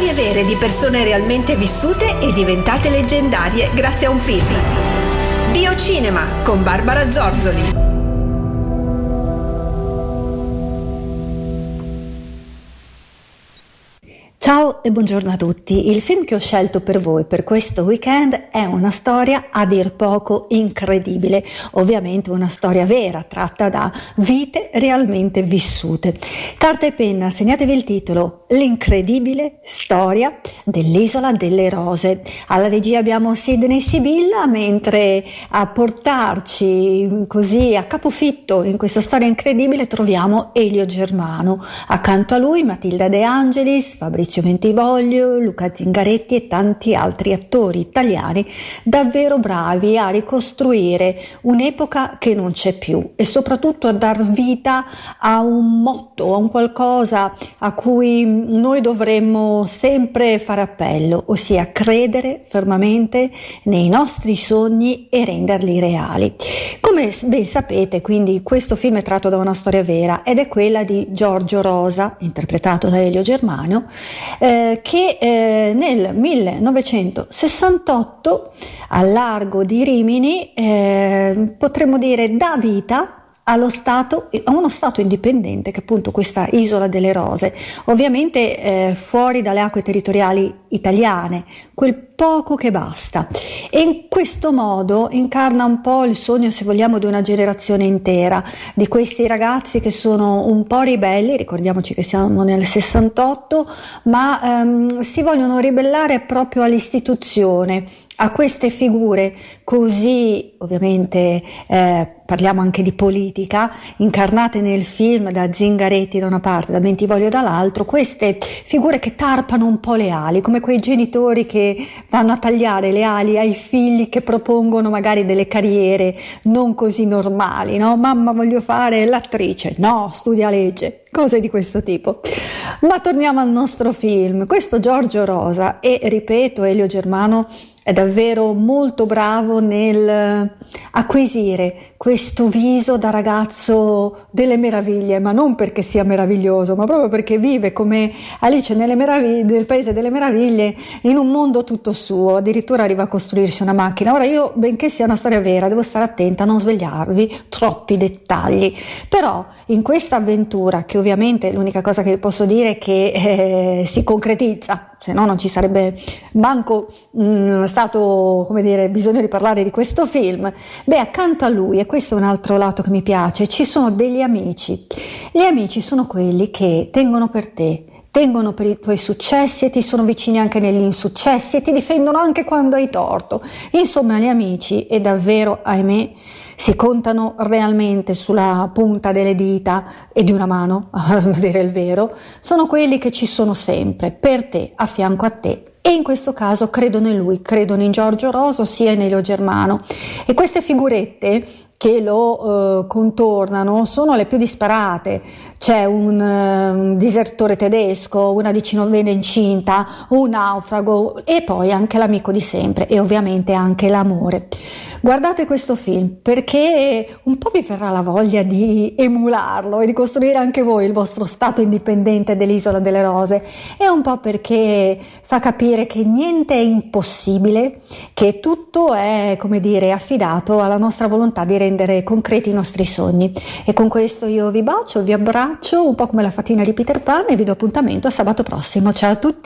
Storie vere di persone realmente vissute e diventate leggendarie grazie a un film. Biocinema con Barbara Zorzoli. Ciao e buongiorno a tutti. Il film che ho scelto per voi per questo weekend è una storia a dir poco incredibile, ovviamente una storia vera tratta da vite realmente vissute. Carta e penna, segnatevi il titolo L'incredibile storia dell'isola delle rose. Alla regia abbiamo Sidney Sibilla, mentre a portarci così a capofitto in questa storia incredibile troviamo Elio Germano. Accanto a lui Matilda De Angelis, Fabrizio Ventivoglio, Luca Zingaretti e tanti altri attori italiani davvero bravi a ricostruire un'epoca che non c'è più e soprattutto a dar vita a un motto, a un qualcosa a cui noi dovremmo sempre fare appello, ossia credere fermamente nei nostri sogni e renderli reali. Come ben sapete, quindi questo film è tratto da una storia vera ed è quella di Giorgio Rosa, interpretato da Elio Germano, eh, che eh, nel 1968 al largo di Rimini eh, potremmo dire dà vita Stato, a uno Stato indipendente che è appunto questa isola delle rose, ovviamente eh, fuori dalle acque territoriali italiane, quel poco che basta. E in questo modo incarna un po' il sogno, se vogliamo, di una generazione intera, di questi ragazzi che sono un po' ribelli, ricordiamoci che siamo nel 68, ma ehm, si vogliono ribellare proprio all'istituzione, a queste figure così ovviamente eh, parliamo anche di politica, incarnate nel film da Zingaretti da una parte, da Bentivoglio dall'altro, queste figure che tarpano un po' le ali, come quei genitori che vanno a tagliare le ali ai figli che propongono magari delle carriere non così normali, no? Mamma voglio fare l'attrice, no, studia legge, cose di questo tipo. Ma torniamo al nostro film. Questo Giorgio Rosa e, ripeto, Elio Germano è davvero molto bravo nel acquisire questo viso da ragazzo delle meraviglie, ma non perché sia meraviglioso, ma proprio perché vive come Alice nelle meraviglie, nel paese delle meraviglie in un mondo tutto suo, addirittura arriva a costruirsi una macchina. Ora io, benché sia una storia vera, devo stare attenta a non svegliarvi troppi dettagli, però in questa avventura, che ovviamente l'unica cosa che posso dire è che eh, si concretizza se no non ci sarebbe manco mh, mm, stato, dire, bisogno di parlare di questo film. Beh, accanto a lui, e questo è un altro lato che mi piace, ci sono degli amici. Gli amici sono quelli che tengono per te, tengono per i tuoi successi e ti sono vicini anche negli insuccessi e ti difendono anche quando hai torto. Insomma, gli amici, e davvero, ahimè, si contano realmente sulla punta delle dita e di una mano, a dire il vero, sono quelli che ci sono sempre, per te, a fianco a te. E in questo caso credono in lui, credono in Giorgio Roso sia in Elio Germano. E queste figurette che lo eh, contornano sono le più disparate. C'è un, un disertore tedesco, una dicinovenne incinta, un naufrago e poi anche l'amico di sempre e ovviamente anche l'amore. Guardate questo film perché un po' vi verrà la voglia di emularlo e di costruire anche voi il vostro stato indipendente dell'isola delle rose e un po' perché fa capire che niente è impossibile, che tutto è, come dire, affidato alla nostra volontà di rendere concreti i nostri sogni. E con questo io vi bacio, vi abbraccio un po' come la fatina di Peter Pan e vi do appuntamento a sabato prossimo. Ciao a tutti!